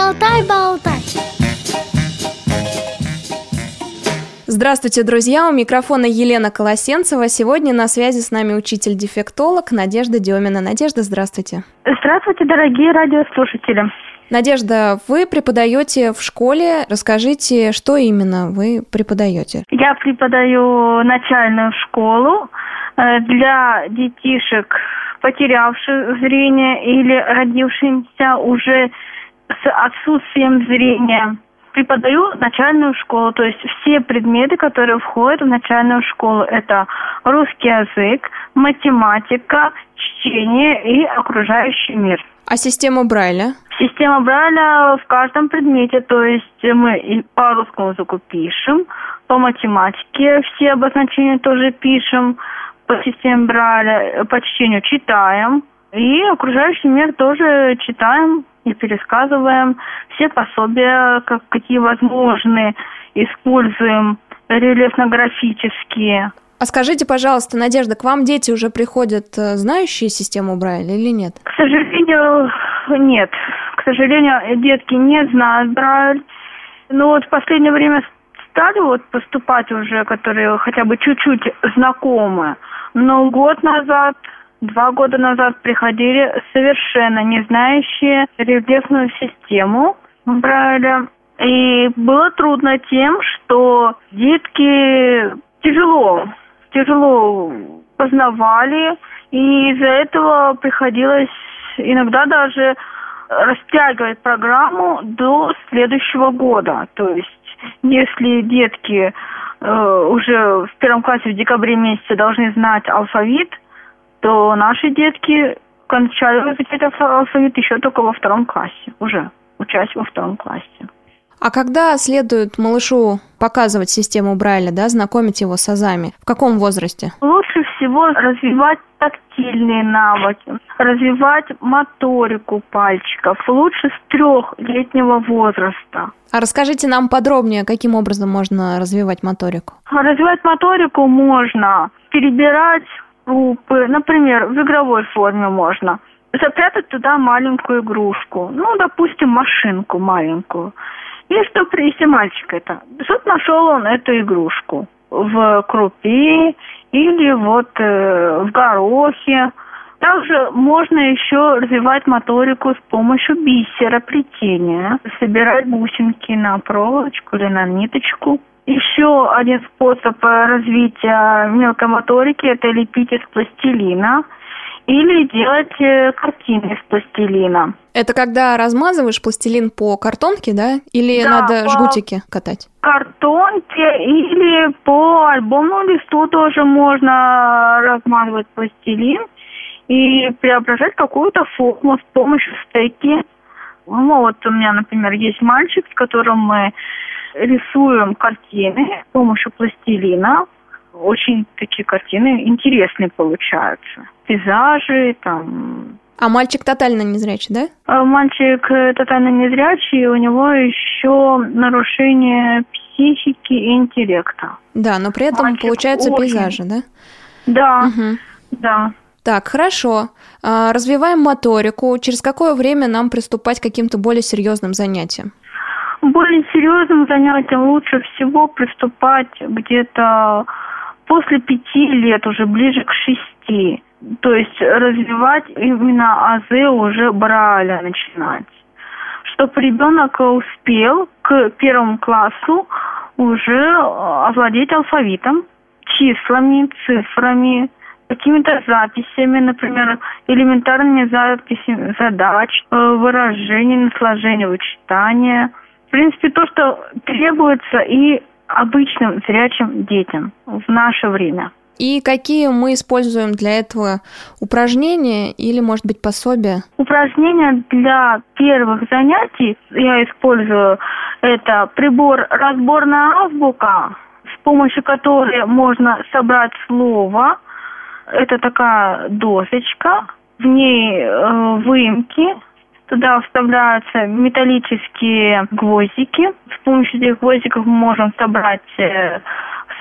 Шалтай-болтай Здравствуйте, друзья! У микрофона Елена Колосенцева. Сегодня на связи с нами учитель-дефектолог Надежда Демина. Надежда, здравствуйте. Здравствуйте, дорогие радиослушатели. Надежда, вы преподаете в школе. Расскажите, что именно вы преподаете? Я преподаю начальную школу э, для детишек, потерявших зрение или родившимся уже с отсутствием зрения преподаю начальную школу, то есть все предметы, которые входят в начальную школу, это русский язык, математика, чтение и окружающий мир. А система Брайля? Система Брайля в каждом предмете, то есть мы и по русскому языку пишем, по математике все обозначения тоже пишем, по системе Брайля, по чтению читаем, и окружающий мир тоже читаем и пересказываем все пособия, как, какие возможны, используем рельефно-графические. А скажите, пожалуйста, Надежда, к вам дети уже приходят э, знающие систему Брайля или нет? К сожалению, нет. К сожалению, детки не знают Брайль. Но вот в последнее время стали вот поступать уже, которые хотя бы чуть-чуть знакомы. Но год назад Два года назад приходили совершенно не знающие рельефную систему Брайля. И было трудно тем, что детки тяжело, тяжело познавали, и из-за этого приходилось иногда даже растягивать программу до следующего года. То есть, если детки э, уже в первом классе в декабре месяце должны знать алфавит, то наши детки кончали изучать алфавит еще только во втором классе, уже учась во втором классе. А когда следует малышу показывать систему Брайля, да, знакомить его с азами? В каком возрасте? Лучше всего развивать тактильные навыки, развивать моторику пальчиков, лучше с трехлетнего возраста. А расскажите нам подробнее, каким образом можно развивать моторику? Развивать моторику можно перебирать группы, например, в игровой форме можно запрятать туда маленькую игрушку, ну, допустим, машинку маленькую. И что, если мальчик это, что нашел он эту игрушку в крупе или вот э, в горохе. Также можно еще развивать моторику с помощью бисера плетения, собирать бусинки на проволочку или на ниточку. Еще один способ развития мелкой моторики – это лепить из пластилина или делать э, картины из пластилина. Это когда размазываешь пластилин по картонке, да? Или да, надо по жгутики катать? Картонке или по альбомному листу тоже можно размазывать пластилин и преображать какую-то форму с помощью стейки. Ну, вот у меня, например, есть мальчик, с которым мы рисуем картины с помощью пластилина. Очень такие картины интересные получаются. Пейзажи, там, а мальчик тотально незрячий, да? А мальчик э, тотально незрячий, у него еще нарушение психики и интеллекта. Да, но при этом Мальчик получаются очень... пейзажи, да? Да, угу. да. Так, хорошо. А, развиваем моторику. Через какое время нам приступать к каким-то более серьезным занятиям? более серьезным занятиям лучше всего приступать где-то после пяти лет, уже ближе к шести. То есть развивать именно азы уже Брайля начинать. Чтобы ребенок успел к первому классу уже овладеть алфавитом, числами, цифрами, какими-то записями, например, элементарными записями задач, э, выражений, сложения, вычитания – в принципе, то, что требуется и обычным зрячим детям в наше время. И какие мы используем для этого упражнения или, может быть, пособия? Упражнения для первых занятий я использую это прибор разборная азбука, с помощью которой можно собрать слово. Это такая досочка, в ней э, выемки Туда вставляются металлические гвоздики. С помощью этих гвоздиков мы можем собрать э,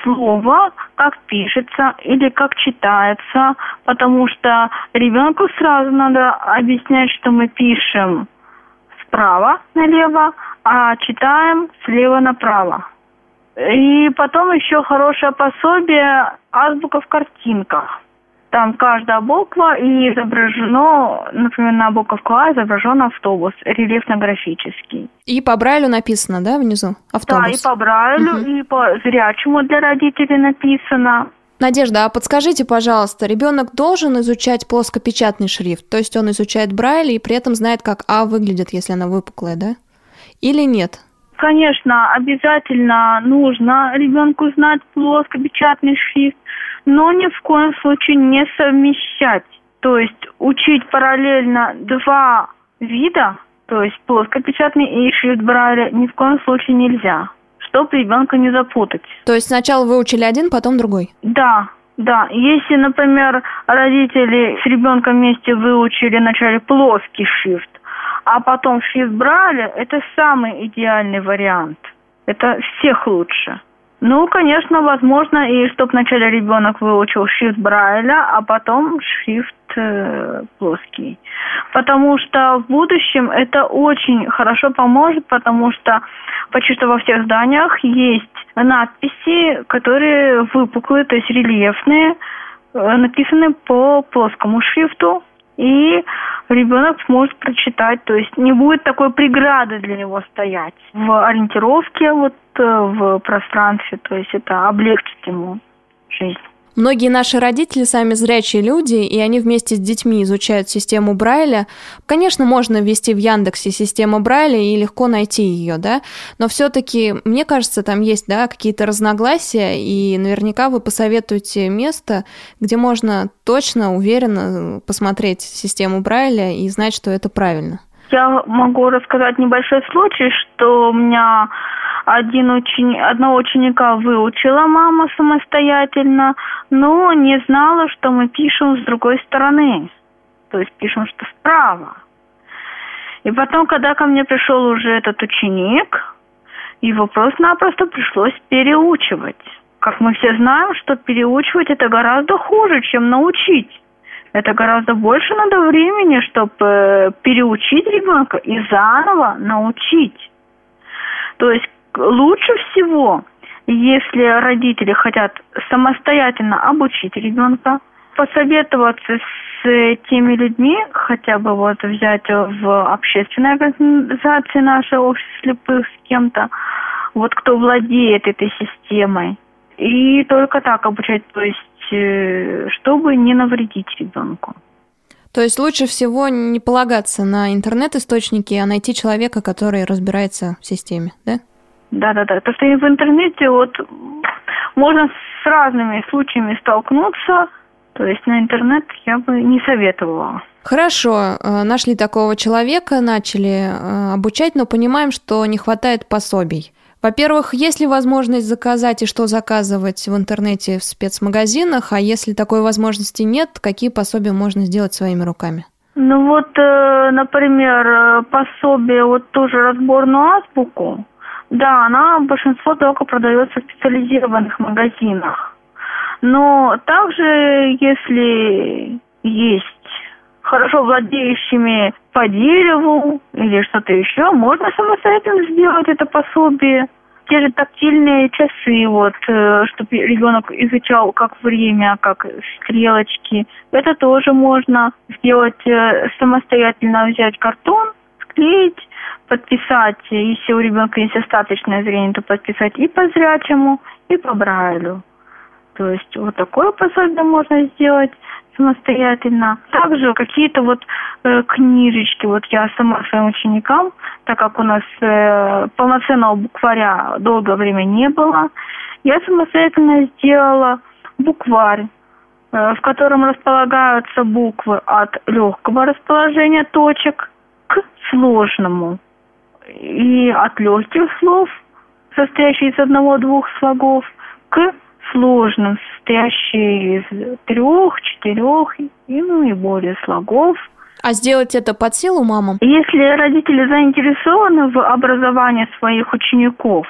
слово, как пишется или как читается, потому что ребенку сразу надо объяснять, что мы пишем справа налево, а читаем слева направо. И потом еще хорошее пособие «Азбука в картинках». Там каждая буква и изображено, например, на буковку А изображен автобус, рельефно-графический. И по Брайлю написано, да, внизу? Автобус. Да, и по Брайлю, угу. и по зрячему для родителей написано. Надежда, а подскажите, пожалуйста, ребенок должен изучать плоскопечатный шрифт, то есть он изучает Брайль и при этом знает, как А выглядит, если она выпуклая, да? Или нет? Конечно, обязательно нужно ребенку знать плоскопечатный шрифт, но ни в коем случае не совмещать. То есть учить параллельно два вида, то есть плоскопечатный и шрифт Брайля, ни в коем случае нельзя чтобы ребенка не запутать. То есть сначала выучили один, потом другой? Да, да. Если, например, родители с ребенком вместе выучили вначале плоский шрифт, а потом шрифт брали, это самый идеальный вариант. Это всех лучше. Ну, конечно, возможно, и чтобы вначале ребенок выучил шрифт Брайля, а потом шрифт э, плоский. Потому что в будущем это очень хорошо поможет, потому что почти что во всех зданиях есть надписи, которые выпуклые, то есть рельефные, э, написаны по плоскому шрифту, и ребенок сможет прочитать, то есть не будет такой преграды для него стоять в ориентировке вот э, в пространстве, то есть это облегчит ему жизнь. Многие наши родители сами зрячие люди, и они вместе с детьми изучают систему Брайля. Конечно, можно ввести в Яндексе систему Брайля и легко найти ее, да, но все-таки, мне кажется, там есть, да, какие-то разногласия, и наверняка вы посоветуете место, где можно точно, уверенно посмотреть систему Брайля и знать, что это правильно. Я могу рассказать небольшой случай, что у меня один учени... одного ученика выучила мама самостоятельно, но не знала, что мы пишем с другой стороны. То есть пишем, что справа. И потом, когда ко мне пришел уже этот ученик, его просто-напросто пришлось переучивать. Как мы все знаем, что переучивать это гораздо хуже, чем научить. Это гораздо больше надо времени, чтобы э, переучить ребенка и заново научить. То есть лучше всего, если родители хотят самостоятельно обучить ребенка, посоветоваться с теми людьми, хотя бы вот взять в общественной организации нашей общество слепых с кем-то, вот кто владеет этой системой. И только так обучать, то есть э, чтобы не навредить ребенку. То есть лучше всего не полагаться на интернет-источники, а найти человека, который разбирается в системе, да? Да-да-да. То, что и в интернете вот можно с разными случаями столкнуться, то есть на интернет я бы не советовала. Хорошо, э, нашли такого человека, начали э, обучать, но понимаем, что не хватает пособий. Во-первых, есть ли возможность заказать и что заказывать в интернете в спецмагазинах, а если такой возможности нет, какие пособия можно сделать своими руками? Ну вот, э, например, пособие, вот тоже разборную азбуку, да, она большинство только продается в специализированных магазинах. Но также, если есть хорошо владеющими по дереву или что-то еще, можно самостоятельно сделать это пособие. Те же тактильные часы, вот, э, чтобы ребенок изучал как время, как стрелочки. Это тоже можно сделать э, самостоятельно, взять картон, склеить, подписать, если у ребенка есть остаточное зрение, то подписать и по зрячему, и по Брайлю. То есть вот такое пособие можно сделать самостоятельно. Также какие-то вот э, книжечки, вот я сама своим ученикам, так как у нас э, полноценного букваря долгое время не было, я самостоятельно сделала букварь, э, в котором располагаются буквы от легкого расположения точек к сложному и от легких слов, состоящих из одного-двух слогов, к сложным, состоящим из трех, четырех и, ну, и более слогов. А сделать это под силу мамам? Если родители заинтересованы в образовании своих учеников,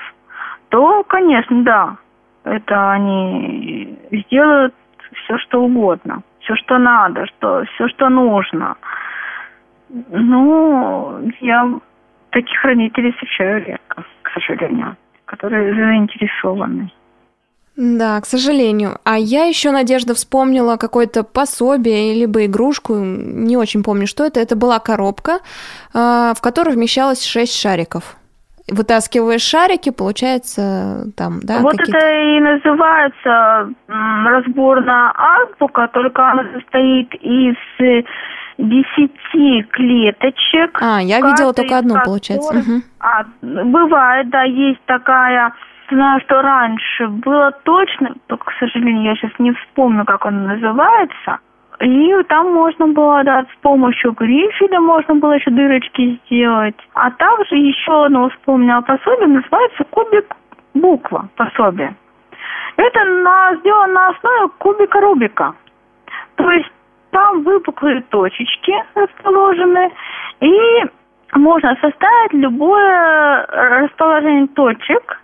то, конечно, да, это они сделают все, что угодно, все, что надо, что, все, что нужно. Ну, я таких родителей встречаю редко, к сожалению, которые заинтересованы. Да, к сожалению. А я еще, Надежда, вспомнила какое-то пособие, либо игрушку, не очень помню, что это. Это была коробка, а, в которой вмещалось шесть шариков. Вытаскиваешь шарики, получается там, да? Вот это и называется разбор на азбука, только она состоит из десяти клеточек. А, я видела только одну, получается. Угу. А, бывает, да, есть такая знаю, что раньше было точно, только, к сожалению, я сейчас не вспомню, как он называется. И там можно было, да, с помощью грифеля можно было еще дырочки сделать. А также еще одно вспомнила пособие, называется кубик буква пособие. Это на, сделано на основе кубика Рубика. То есть там выпуклые точечки расположены, и можно составить любое расположение точек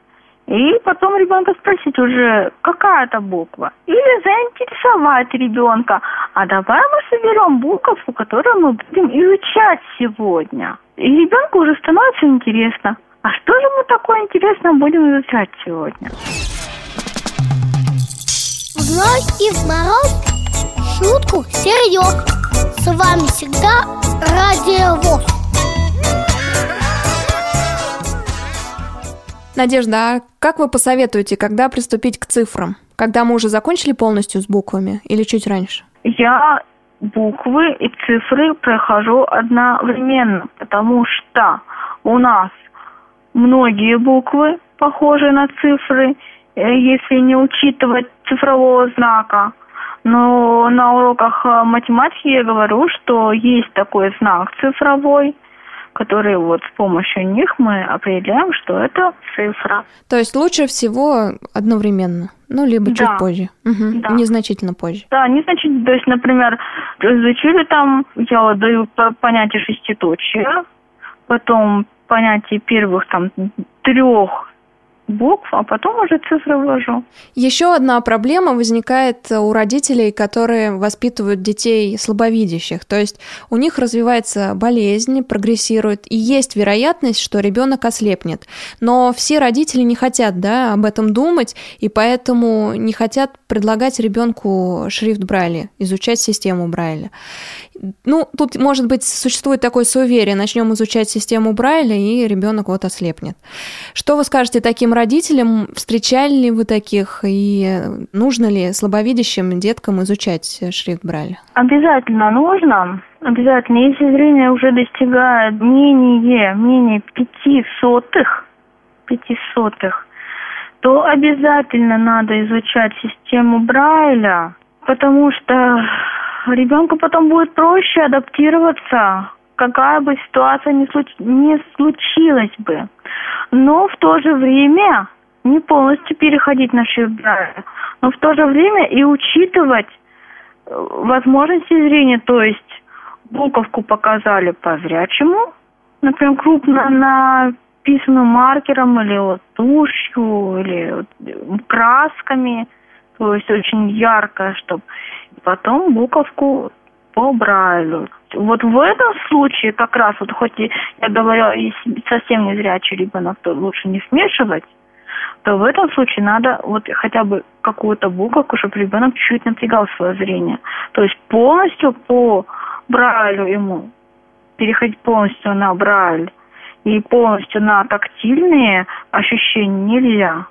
и потом ребенка спросить уже, какая это буква. Или заинтересовать ребенка. А давай мы соберем буковку, которую мы будем изучать сегодня. И ребенку уже становится интересно. А что же мы такое интересное будем изучать сегодня? Зной и в мороз шутку серьез. С вами всегда Радио ВОЗ. Надежда, а как вы посоветуете, когда приступить к цифрам? Когда мы уже закончили полностью с буквами или чуть раньше? Я буквы и цифры прохожу одновременно, потому что у нас многие буквы похожи на цифры, э, если не учитывать цифрового знака. Но на уроках э, математики я говорю, что есть такой знак цифровой, которые вот с помощью них мы определяем, что это цифра. То есть лучше всего одновременно, ну, либо да. чуть позже, угу. да. незначительно позже. Да, незначительно. То есть, например, изучили там, я вот даю понятие шеститочия, потом понятие первых там трех букв, а потом уже цифры ввожу. Еще одна проблема возникает у родителей, которые воспитывают детей слабовидящих. То есть у них развивается болезнь, прогрессирует, и есть вероятность, что ребенок ослепнет. Но все родители не хотят да, об этом думать, и поэтому не хотят предлагать ребенку шрифт Брайля, изучать систему Брайля. Ну, тут, может быть, существует такое суеверие, начнем изучать систему Брайля, и ребенок вот ослепнет. Что вы скажете таким родителям? Встречали ли вы таких, и нужно ли слабовидящим деткам изучать шрифт Брайля? Обязательно нужно. Обязательно. Если зрение уже достигает менее, менее пяти сотых, пяти сотых, то обязательно надо изучать систему Брайля, потому что ребенку потом будет проще адаптироваться, какая бы ситуация ни, случ... не случилась бы. Но в то же время не полностью переходить на шрифт но в то же время и учитывать э, возможности зрения, то есть буковку показали по зрячему, например, крупно написано маркером или вот тушью, или вот красками, то есть очень ярко, чтобы потом буковку по Брайлю. Вот в этом случае как раз, вот хоть я говорю, совсем не зрячий ребенок, то лучше не смешивать, то в этом случае надо вот хотя бы какую-то буковку, чтобы ребенок чуть-чуть напрягал свое зрение. То есть полностью по Брайлю ему переходить полностью на Брайль и полностью на тактильные ощущения нельзя.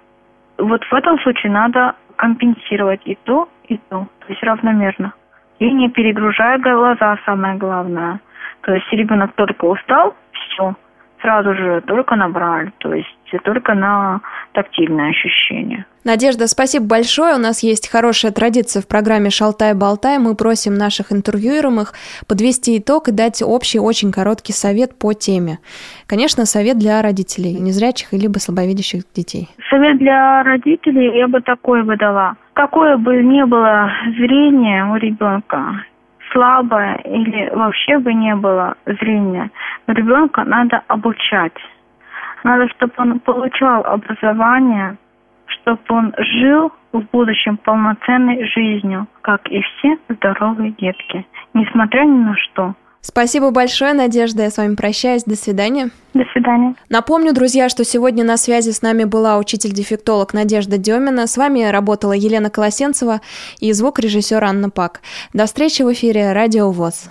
Вот в этом случае надо компенсировать и то, и то, то есть равномерно. И не перегружая глаза, самое главное. То есть ребенок только устал, все, сразу же только набрали, то есть только на тактильное ощущение. Надежда, спасибо большое. У нас есть хорошая традиция в программе «Шалтай-болтай». Мы просим наших интервьюируемых подвести итог и дать общий, очень короткий совет по теме. Конечно, совет для родителей, незрячих либо слабовидящих детей. Совет для родителей я бы такой выдала. Какое бы ни было зрение у ребенка, слабое или вообще бы не было зрения, ребенка надо обучать. Надо, чтобы он получал образование, чтобы он жил в будущем полноценной жизнью, как и все здоровые детки, несмотря ни на что. Спасибо большое, Надежда. Я с вами прощаюсь. До свидания. До свидания. Напомню, друзья, что сегодня на связи с нами была учитель-дефектолог Надежда Демина. С вами работала Елена Колосенцева и звукорежиссер Анна Пак. До встречи в эфире Радио ВОЗ.